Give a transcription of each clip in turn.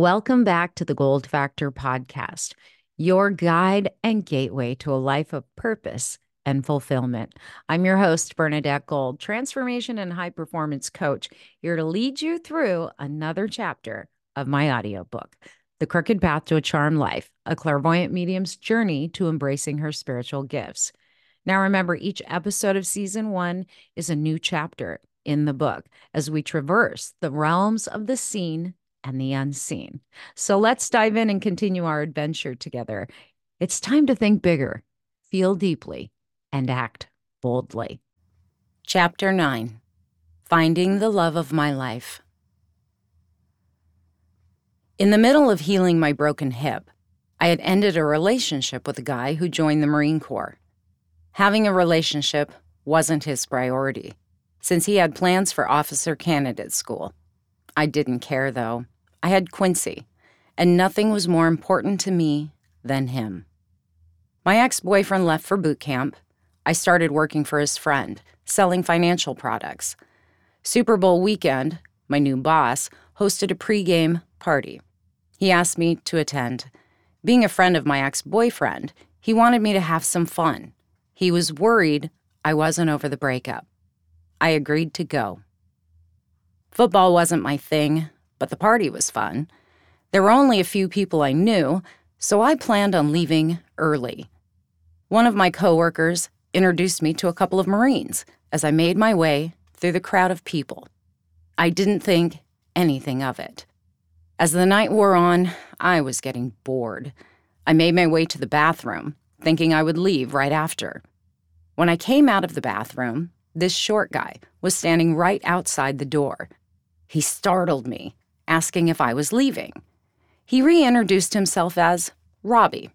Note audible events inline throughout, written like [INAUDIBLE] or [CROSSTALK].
Welcome back to the Gold Factor podcast, your guide and gateway to a life of purpose and fulfillment. I'm your host, Bernadette Gold, transformation and high performance coach, here to lead you through another chapter of my audiobook, The Crooked Path to a Charmed Life, a clairvoyant medium's journey to embracing her spiritual gifts. Now, remember, each episode of season one is a new chapter in the book as we traverse the realms of the seen and the unseen. So let's dive in and continue our adventure together. It's time to think bigger, feel deeply, and act boldly. Chapter 9 Finding the Love of My Life. In the middle of healing my broken hip, I had ended a relationship with a guy who joined the Marine Corps. Having a relationship wasn't his priority, since he had plans for officer candidate school. I didn't care, though. I had Quincy, and nothing was more important to me than him. My ex boyfriend left for boot camp. I started working for his friend, selling financial products. Super Bowl weekend, my new boss hosted a pregame party. He asked me to attend. Being a friend of my ex boyfriend, he wanted me to have some fun. He was worried I wasn't over the breakup. I agreed to go. Football wasn't my thing, but the party was fun. There were only a few people I knew, so I planned on leaving early. One of my coworkers introduced me to a couple of Marines as I made my way through the crowd of people. I didn't think anything of it. As the night wore on, I was getting bored. I made my way to the bathroom, thinking I would leave right after. When I came out of the bathroom, this short guy was standing right outside the door. He startled me, asking if I was leaving. He reintroduced himself as Robbie.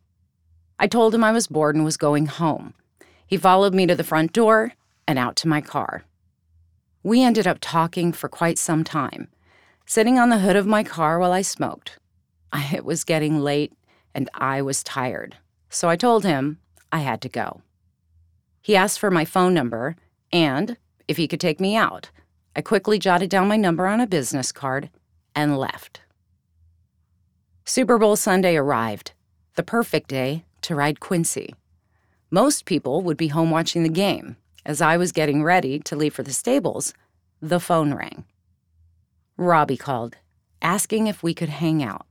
I told him I was bored and was going home. He followed me to the front door and out to my car. We ended up talking for quite some time, sitting on the hood of my car while I smoked. It was getting late and I was tired, so I told him I had to go. He asked for my phone number and if he could take me out. I quickly jotted down my number on a business card and left. Super Bowl Sunday arrived, the perfect day to ride Quincy. Most people would be home watching the game. As I was getting ready to leave for the stables, the phone rang. Robbie called, asking if we could hang out.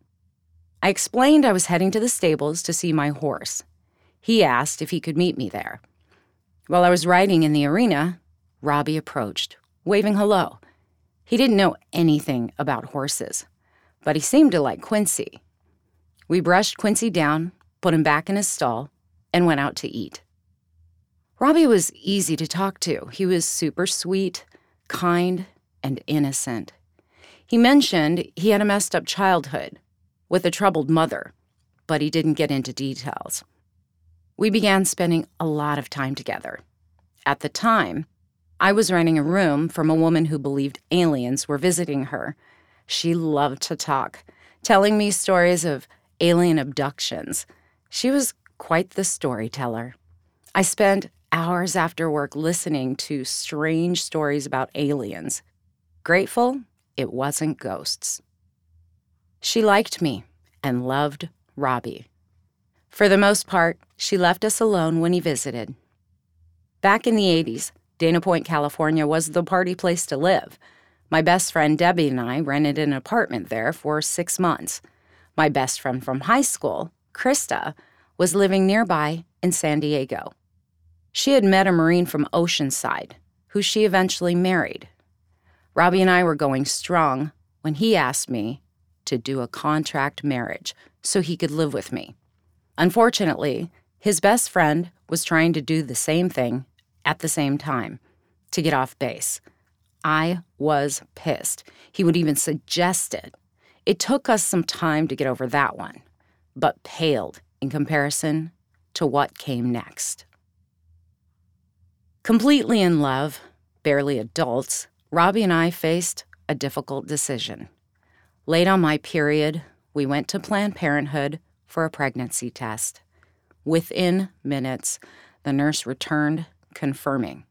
I explained I was heading to the stables to see my horse. He asked if he could meet me there. While I was riding in the arena, Robbie approached, waving hello. He didn't know anything about horses, but he seemed to like Quincy. We brushed Quincy down, put him back in his stall, and went out to eat. Robbie was easy to talk to. He was super sweet, kind, and innocent. He mentioned he had a messed up childhood with a troubled mother, but he didn't get into details. We began spending a lot of time together. At the time, I was renting a room from a woman who believed aliens were visiting her. She loved to talk, telling me stories of alien abductions. She was quite the storyteller. I spent hours after work listening to strange stories about aliens. Grateful it wasn't ghosts. She liked me and loved Robbie. For the most part, she left us alone when he visited. Back in the 80s, Dana Point, California was the party place to live. My best friend Debbie and I rented an apartment there for six months. My best friend from high school, Krista, was living nearby in San Diego. She had met a Marine from Oceanside, who she eventually married. Robbie and I were going strong when he asked me to do a contract marriage so he could live with me. Unfortunately, his best friend was trying to do the same thing at the same time to get off base. I was pissed. He would even suggest it. It took us some time to get over that one, but paled in comparison to what came next. Completely in love, barely adults, Robbie and I faced a difficult decision. Late on my period, we went to Planned Parenthood for a pregnancy test. Within minutes, the nurse returned confirming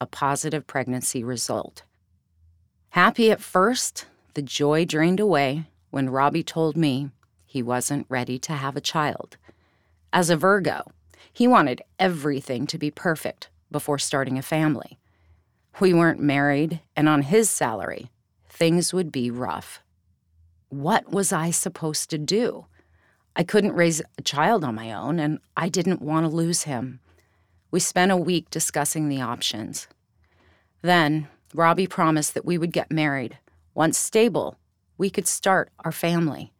a positive pregnancy result. Happy at first, the joy drained away when Robbie told me he wasn't ready to have a child. As a Virgo, he wanted everything to be perfect before starting a family. We weren't married, and on his salary, things would be rough. What was I supposed to do? I couldn't raise a child on my own, and I didn't want to lose him. We spent a week discussing the options. Then, Robbie promised that we would get married. Once stable, we could start our family.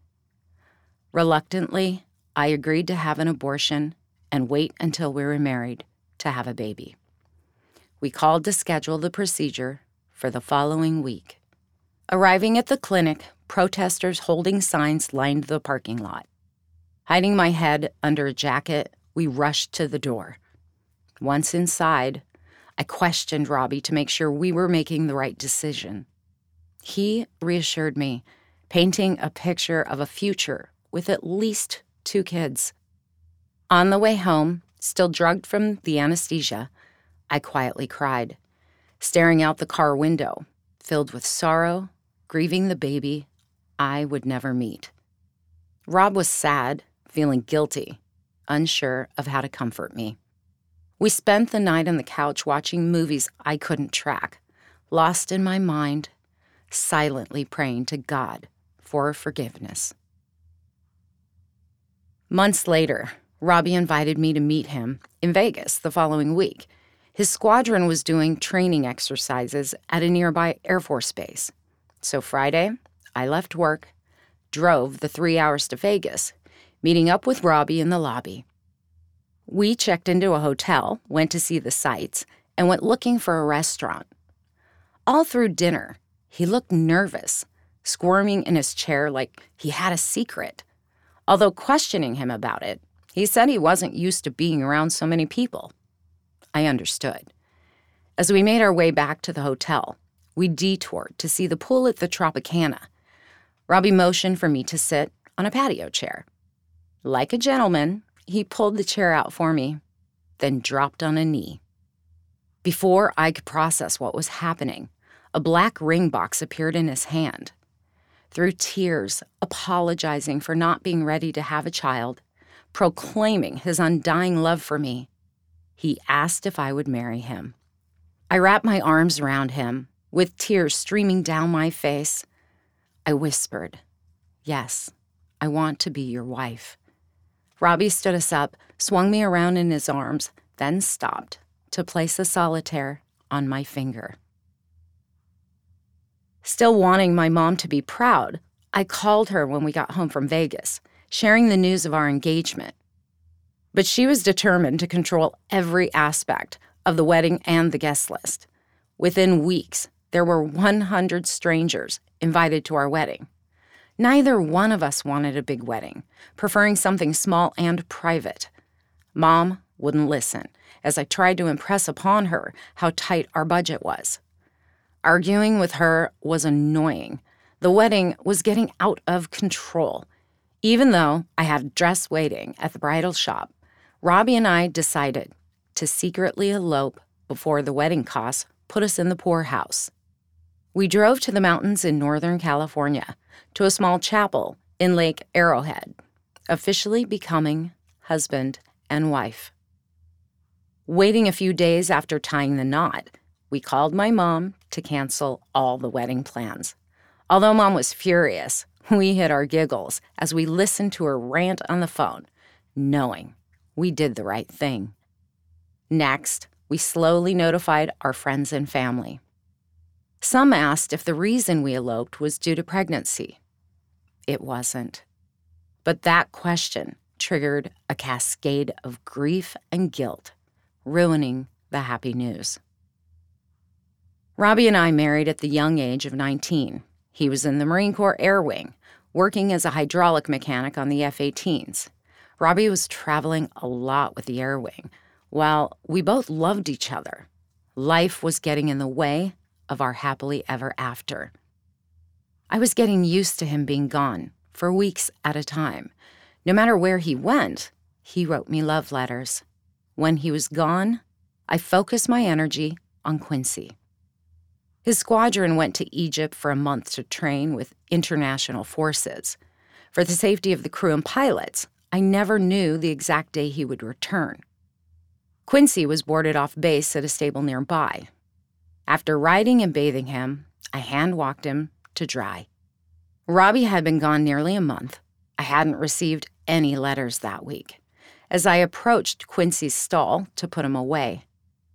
Reluctantly, I agreed to have an abortion and wait until we were married to have a baby. We called to schedule the procedure for the following week. Arriving at the clinic, protesters holding signs lined the parking lot. Hiding my head under a jacket, we rushed to the door. Once inside, I questioned Robbie to make sure we were making the right decision. He reassured me, painting a picture of a future with at least two kids. On the way home, still drugged from the anesthesia, I quietly cried, staring out the car window, filled with sorrow, grieving the baby I would never meet. Rob was sad, feeling guilty, unsure of how to comfort me. We spent the night on the couch watching movies I couldn't track, lost in my mind, silently praying to God for forgiveness. Months later, Robbie invited me to meet him in Vegas the following week. His squadron was doing training exercises at a nearby Air Force base. So Friday, I left work, drove the three hours to Vegas, meeting up with Robbie in the lobby. We checked into a hotel, went to see the sights, and went looking for a restaurant. All through dinner, he looked nervous, squirming in his chair like he had a secret. Although questioning him about it, he said he wasn't used to being around so many people. I understood. As we made our way back to the hotel, we detoured to see the pool at the Tropicana. Robbie motioned for me to sit on a patio chair. Like a gentleman, he pulled the chair out for me, then dropped on a knee. Before I could process what was happening, a black ring box appeared in his hand. Through tears, apologizing for not being ready to have a child, proclaiming his undying love for me, he asked if I would marry him. I wrapped my arms around him, with tears streaming down my face. I whispered, Yes, I want to be your wife. Robbie stood us up, swung me around in his arms, then stopped to place a solitaire on my finger. Still wanting my mom to be proud, I called her when we got home from Vegas, sharing the news of our engagement. But she was determined to control every aspect of the wedding and the guest list. Within weeks, there were 100 strangers invited to our wedding. Neither one of us wanted a big wedding, preferring something small and private. Mom wouldn't listen as I tried to impress upon her how tight our budget was. Arguing with her was annoying. The wedding was getting out of control. Even though I had dress waiting at the bridal shop, Robbie and I decided to secretly elope before the wedding costs put us in the poorhouse. We drove to the mountains in Northern California to a small chapel in Lake Arrowhead, officially becoming husband and wife. Waiting a few days after tying the knot, we called my mom to cancel all the wedding plans. Although mom was furious, we hid our giggles as we listened to her rant on the phone, knowing we did the right thing. Next, we slowly notified our friends and family. Some asked if the reason we eloped was due to pregnancy. It wasn't. But that question triggered a cascade of grief and guilt, ruining the happy news. Robbie and I married at the young age of 19. He was in the Marine Corps Air Wing, working as a hydraulic mechanic on the F 18s. Robbie was traveling a lot with the Air Wing, while we both loved each other. Life was getting in the way of our happily ever after. I was getting used to him being gone for weeks at a time. No matter where he went, he wrote me love letters. When he was gone, I focused my energy on Quincy. His squadron went to Egypt for a month to train with international forces. For the safety of the crew and pilots, I never knew the exact day he would return. Quincy was boarded off base at a stable nearby. After riding and bathing him, I hand walked him to dry. Robbie had been gone nearly a month. I hadn't received any letters that week. As I approached Quincy's stall to put him away,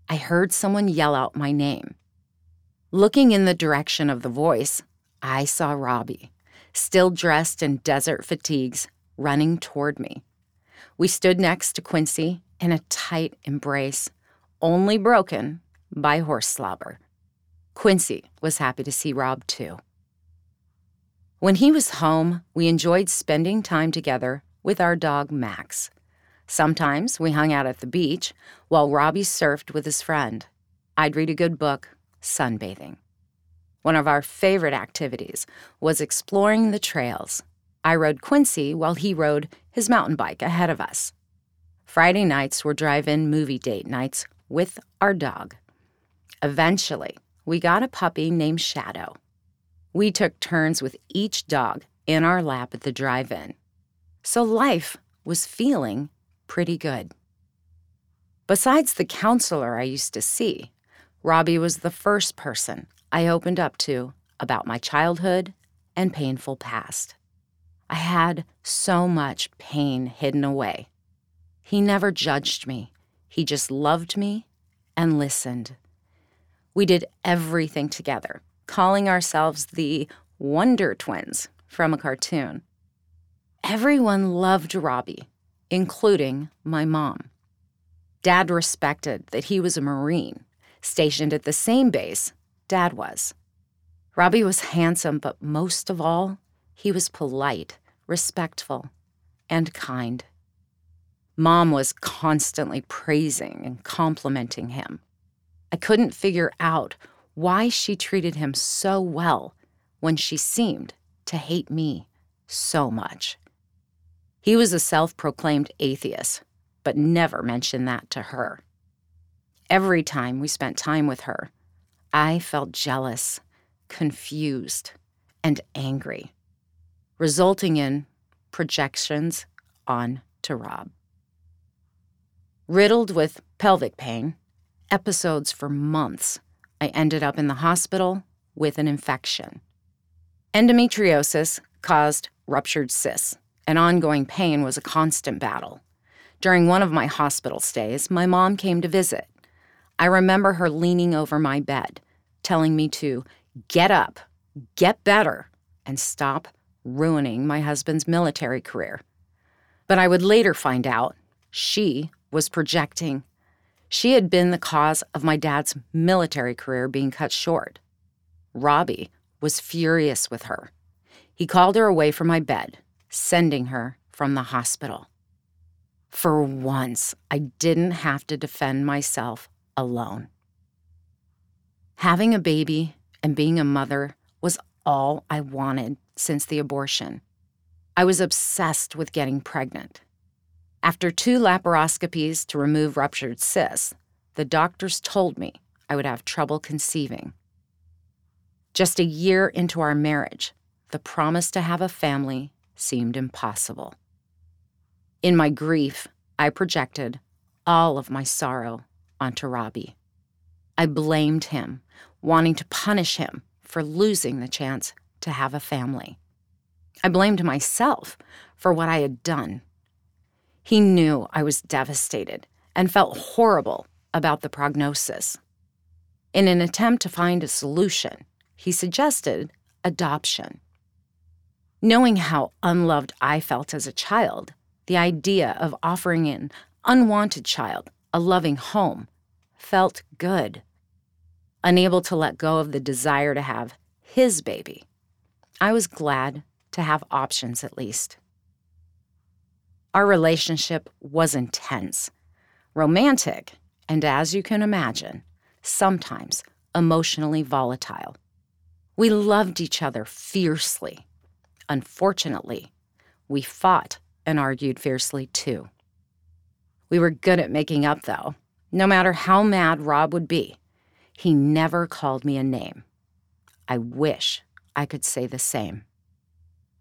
I heard someone yell out my name. Looking in the direction of the voice, I saw Robbie, still dressed in desert fatigues, running toward me. We stood next to Quincy in a tight embrace, only broken by horse slobber. Quincy was happy to see Rob too. When he was home, we enjoyed spending time together with our dog Max. Sometimes we hung out at the beach while Robbie surfed with his friend. I'd read a good book, sunbathing. One of our favorite activities was exploring the trails. I rode Quincy while he rode his mountain bike ahead of us. Friday nights were drive in movie date nights with our dog. Eventually, we got a puppy named Shadow. We took turns with each dog in our lap at the drive in. So life was feeling pretty good. Besides the counselor I used to see, Robbie was the first person I opened up to about my childhood and painful past. I had so much pain hidden away. He never judged me, he just loved me and listened. We did everything together, calling ourselves the Wonder Twins from a cartoon. Everyone loved Robbie, including my mom. Dad respected that he was a Marine stationed at the same base Dad was. Robbie was handsome, but most of all, he was polite, respectful, and kind. Mom was constantly praising and complimenting him. I couldn't figure out why she treated him so well when she seemed to hate me so much. He was a self proclaimed atheist, but never mentioned that to her. Every time we spent time with her, I felt jealous, confused, and angry, resulting in projections on to Rob. Riddled with pelvic pain, episodes for months, I ended up in the hospital with an infection. Endometriosis caused ruptured cysts, and ongoing pain was a constant battle. During one of my hospital stays, my mom came to visit. I remember her leaning over my bed, telling me to get up, get better, and stop ruining my husband's military career. But I would later find out she was projecting. She had been the cause of my dad's military career being cut short. Robbie was furious with her. He called her away from my bed, sending her from the hospital. For once, I didn't have to defend myself alone. Having a baby and being a mother was all I wanted since the abortion. I was obsessed with getting pregnant. After two laparoscopies to remove ruptured cysts, the doctors told me I would have trouble conceiving. Just a year into our marriage, the promise to have a family seemed impossible. In my grief, I projected all of my sorrow onto Robbie. I blamed him, wanting to punish him for losing the chance to have a family. I blamed myself for what I had done. He knew I was devastated and felt horrible about the prognosis. In an attempt to find a solution, he suggested adoption. Knowing how unloved I felt as a child, the idea of offering an unwanted child a loving home felt good. Unable to let go of the desire to have his baby, I was glad to have options at least. Our relationship was intense, romantic, and as you can imagine, sometimes emotionally volatile. We loved each other fiercely. Unfortunately, we fought and argued fiercely too. We were good at making up, though, no matter how mad Rob would be, he never called me a name, I wish I could say the same.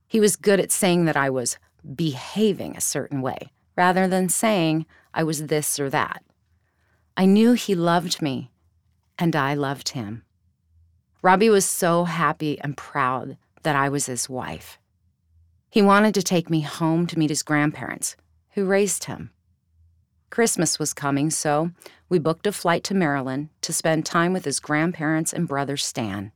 He was good at saying that I was behaving a certain way rather than saying I was this or that. I knew he loved me, and I loved him. Robbie was so happy and proud that I was his wife. He wanted to take me home to meet his grandparents, who raised him. Christmas was coming, so we booked a flight to Maryland to spend time with his grandparents and brother Stan.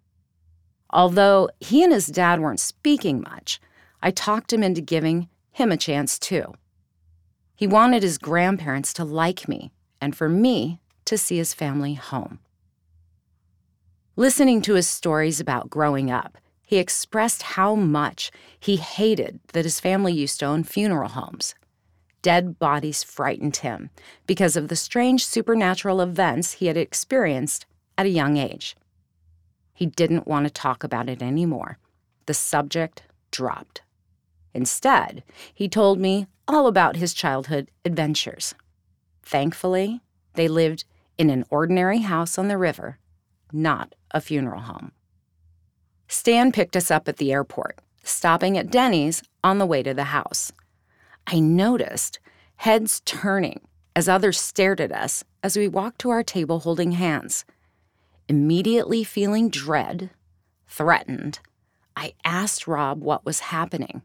Although he and his dad weren't speaking much, I talked him into giving him a chance too. He wanted his grandparents to like me and for me to see his family home. Listening to his stories about growing up, he expressed how much he hated that his family used to own funeral homes. Dead bodies frightened him because of the strange supernatural events he had experienced at a young age. He didn't want to talk about it anymore. The subject dropped. Instead, he told me all about his childhood adventures. Thankfully, they lived in an ordinary house on the river, not a funeral home. Stan picked us up at the airport, stopping at Denny's on the way to the house. I noticed heads turning as others stared at us as we walked to our table holding hands. Immediately feeling dread, threatened, I asked Rob what was happening.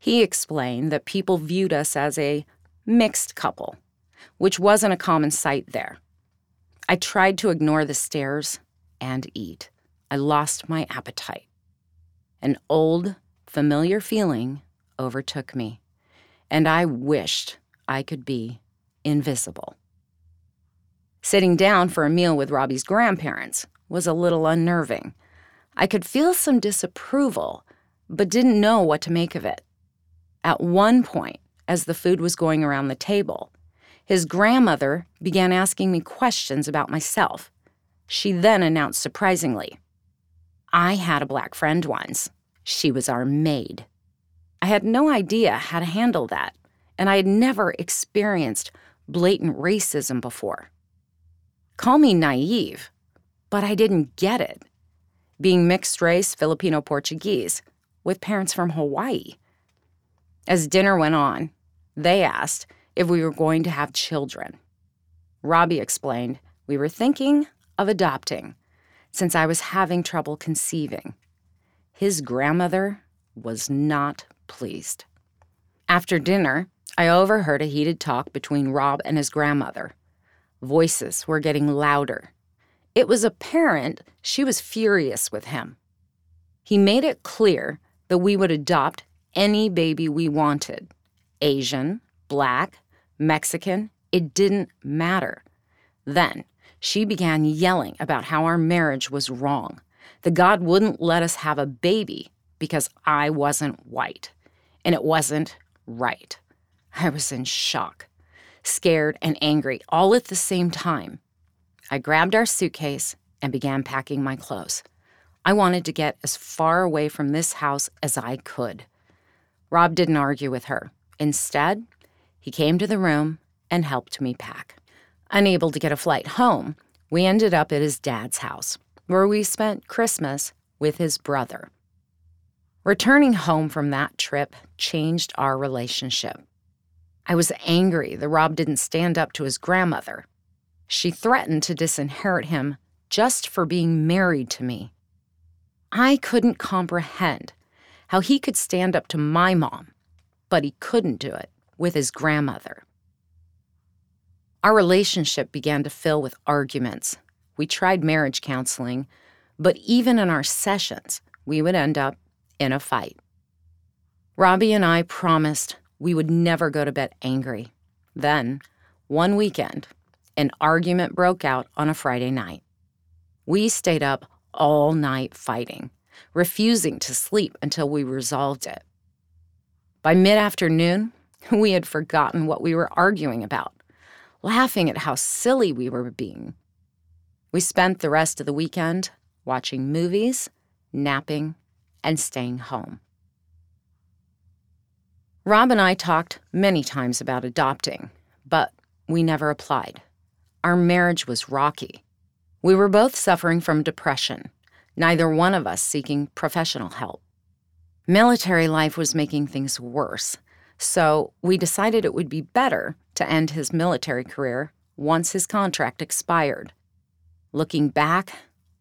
He explained that people viewed us as a mixed couple, which wasn't a common sight there. I tried to ignore the stares and eat. I lost my appetite. An old, familiar feeling overtook me, and I wished I could be invisible. Sitting down for a meal with Robbie's grandparents was a little unnerving. I could feel some disapproval, but didn't know what to make of it. At one point, as the food was going around the table, his grandmother began asking me questions about myself. She then announced surprisingly, I had a black friend once. She was our maid. I had no idea how to handle that, and I had never experienced blatant racism before. Call me naive, but I didn't get it. Being mixed race Filipino Portuguese with parents from Hawaii. As dinner went on, they asked if we were going to have children. Robbie explained we were thinking of adopting since I was having trouble conceiving. His grandmother was not pleased. After dinner, I overheard a heated talk between Rob and his grandmother. Voices were getting louder. It was apparent she was furious with him. He made it clear that we would adopt any baby we wanted Asian, black, Mexican, it didn't matter. Then she began yelling about how our marriage was wrong, that God wouldn't let us have a baby because I wasn't white, and it wasn't right. I was in shock, scared and angry all at the same time. I grabbed our suitcase and began packing my clothes. I wanted to get as far away from this house as I could. Rob didn't argue with her. Instead, he came to the room and helped me pack. Unable to get a flight home, we ended up at his dad's house, where we spent Christmas with his brother. Returning home from that trip changed our relationship. I was angry that Rob didn't stand up to his grandmother. She threatened to disinherit him just for being married to me. I couldn't comprehend how he could stand up to my mom, but he couldn't do it with his grandmother. Our relationship began to fill with arguments. We tried marriage counseling, but even in our sessions, we would end up in a fight. Robbie and I promised we would never go to bed angry. Then, one weekend, an argument broke out on a Friday night. We stayed up all night fighting refusing to sleep until we resolved it. By mid afternoon, [LAUGHS] we had forgotten what we were arguing about, laughing at how silly we were being. We spent the rest of the weekend watching movies, napping, and staying home. Rob and I talked many times about adopting, but we never applied. Our marriage was rocky. We were both suffering from depression, neither one of us seeking professional help. Military life was making things worse, so we decided it would be better to end his military career once his contract expired. Looking back,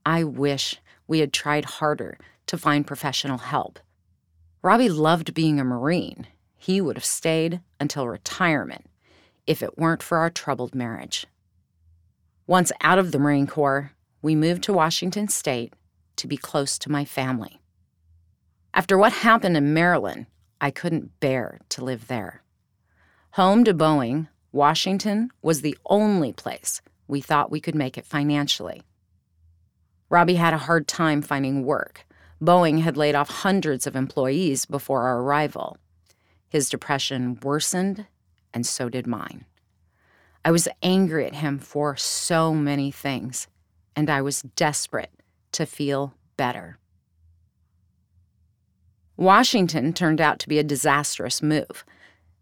I wish we had tried harder to find professional help. Robbie loved being a Marine. He would have stayed until retirement if it weren't for our troubled marriage. Once out of the Marine Corps, we moved to Washington State to be close to my family. After what happened in Maryland, I couldn't bear to live there. Home to Boeing, Washington was the only place we thought we could make it financially. Robbie had a hard time finding work. Boeing had laid off hundreds of employees before our arrival. His depression worsened, and so did mine. I was angry at him for so many things, and I was desperate to feel better. Washington turned out to be a disastrous move.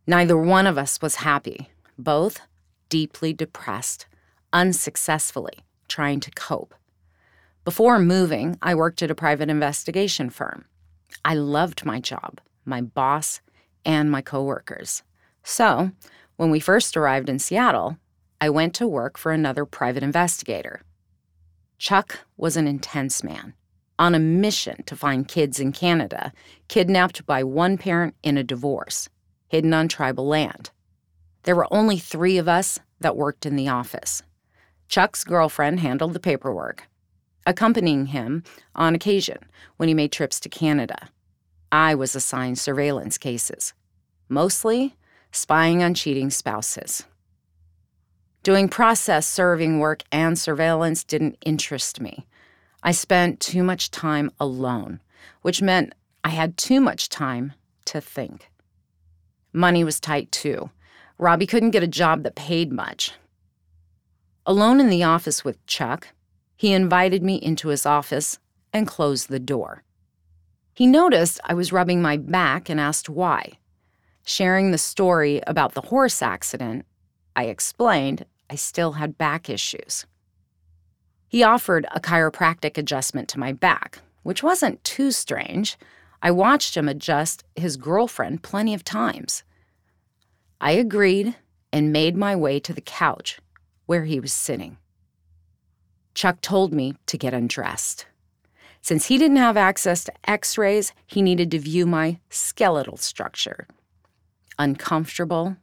Neither one of us was happy, both deeply depressed, unsuccessfully trying to cope. Before moving, I worked at a private investigation firm. I loved my job, my boss, and my coworkers. So, when we first arrived in Seattle, I went to work for another private investigator. Chuck was an intense man, on a mission to find kids in Canada kidnapped by one parent in a divorce, hidden on tribal land. There were only three of us that worked in the office. Chuck's girlfriend handled the paperwork, accompanying him on occasion when he made trips to Canada. I was assigned surveillance cases, mostly spying on cheating spouses. Doing process serving work and surveillance didn't interest me. I spent too much time alone, which meant I had too much time to think. Money was tight too. Robbie couldn't get a job that paid much. Alone in the office with Chuck, he invited me into his office and closed the door. He noticed I was rubbing my back and asked why. Sharing the story about the horse accident, I explained I still had back issues. He offered a chiropractic adjustment to my back, which wasn't too strange. I watched him adjust his girlfriend plenty of times. I agreed and made my way to the couch where he was sitting. Chuck told me to get undressed. Since he didn't have access to x rays, he needed to view my skeletal structure. Uncomfortable,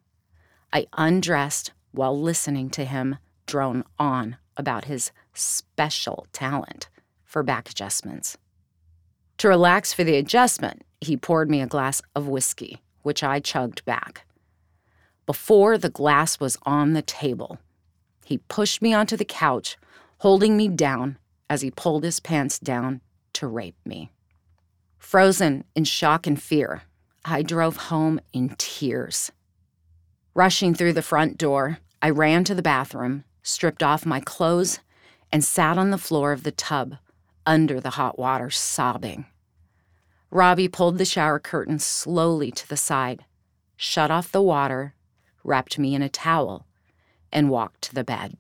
I undressed while listening to him drone on about his special talent for back adjustments. To relax for the adjustment, he poured me a glass of whiskey, which I chugged back. Before the glass was on the table, he pushed me onto the couch holding me down as he pulled his pants down to rape me. Frozen in shock and fear, I drove home in tears. Rushing through the front door, I ran to the bathroom, stripped off my clothes, and sat on the floor of the tub under the hot water, sobbing. Robbie pulled the shower curtain slowly to the side, shut off the water, wrapped me in a towel, and walked to the bed.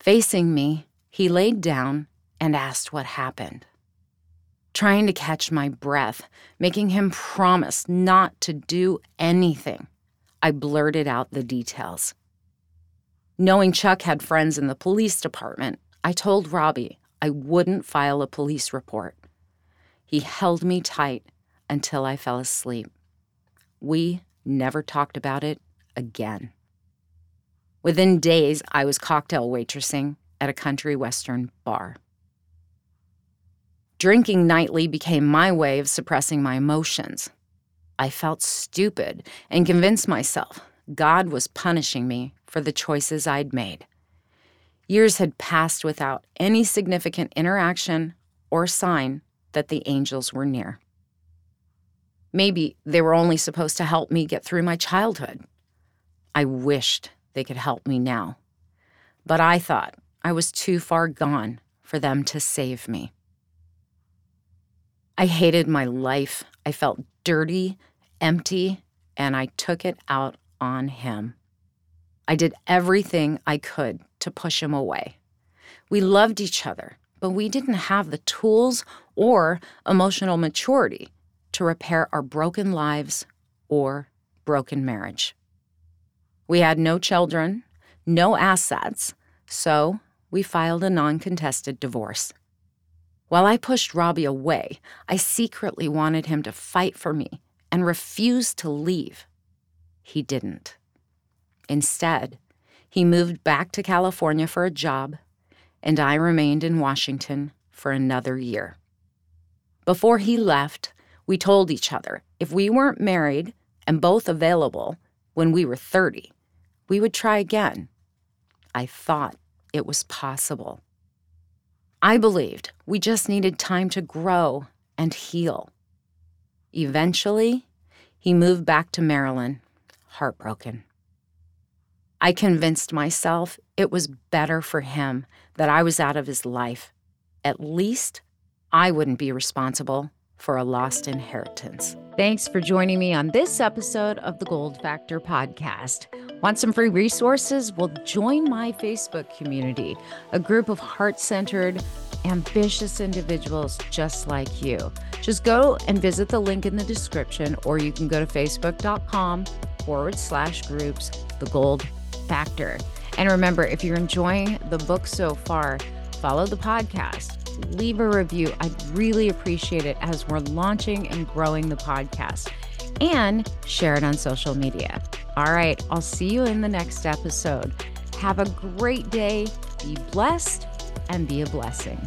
Facing me, he laid down and asked what happened. Trying to catch my breath, making him promise not to do anything, I blurted out the details. Knowing Chuck had friends in the police department, I told Robbie I wouldn't file a police report. He held me tight until I fell asleep. We never talked about it again. Within days, I was cocktail waitressing at a country western bar. Drinking nightly became my way of suppressing my emotions. I felt stupid and convinced myself God was punishing me for the choices I'd made. Years had passed without any significant interaction or sign that the angels were near. Maybe they were only supposed to help me get through my childhood. I wished they could help me now. But I thought I was too far gone for them to save me. I hated my life. I felt dirty, empty, and I took it out on him. I did everything I could to push him away. We loved each other, but we didn't have the tools or emotional maturity to repair our broken lives or broken marriage. We had no children, no assets, so we filed a non contested divorce. While I pushed Robbie away, I secretly wanted him to fight for me and refuse to leave. He didn't. Instead, he moved back to California for a job, and I remained in Washington for another year. Before he left, we told each other if we weren't married and both available when we were 30, we would try again. I thought it was possible. I believed we just needed time to grow and heal. Eventually, he moved back to Maryland, heartbroken. I convinced myself it was better for him that I was out of his life. At least I wouldn't be responsible for a lost inheritance. Thanks for joining me on this episode of the Gold Factor podcast. Want some free resources? Well, join my Facebook community, a group of heart centered, ambitious individuals just like you. Just go and visit the link in the description, or you can go to facebook.com forward slash groups, the Gold Factor. And remember, if you're enjoying the book so far, follow the podcast leave a review. I'd really appreciate it as we're launching and growing the podcast. And share it on social media. All right, I'll see you in the next episode. Have a great day, be blessed, and be a blessing.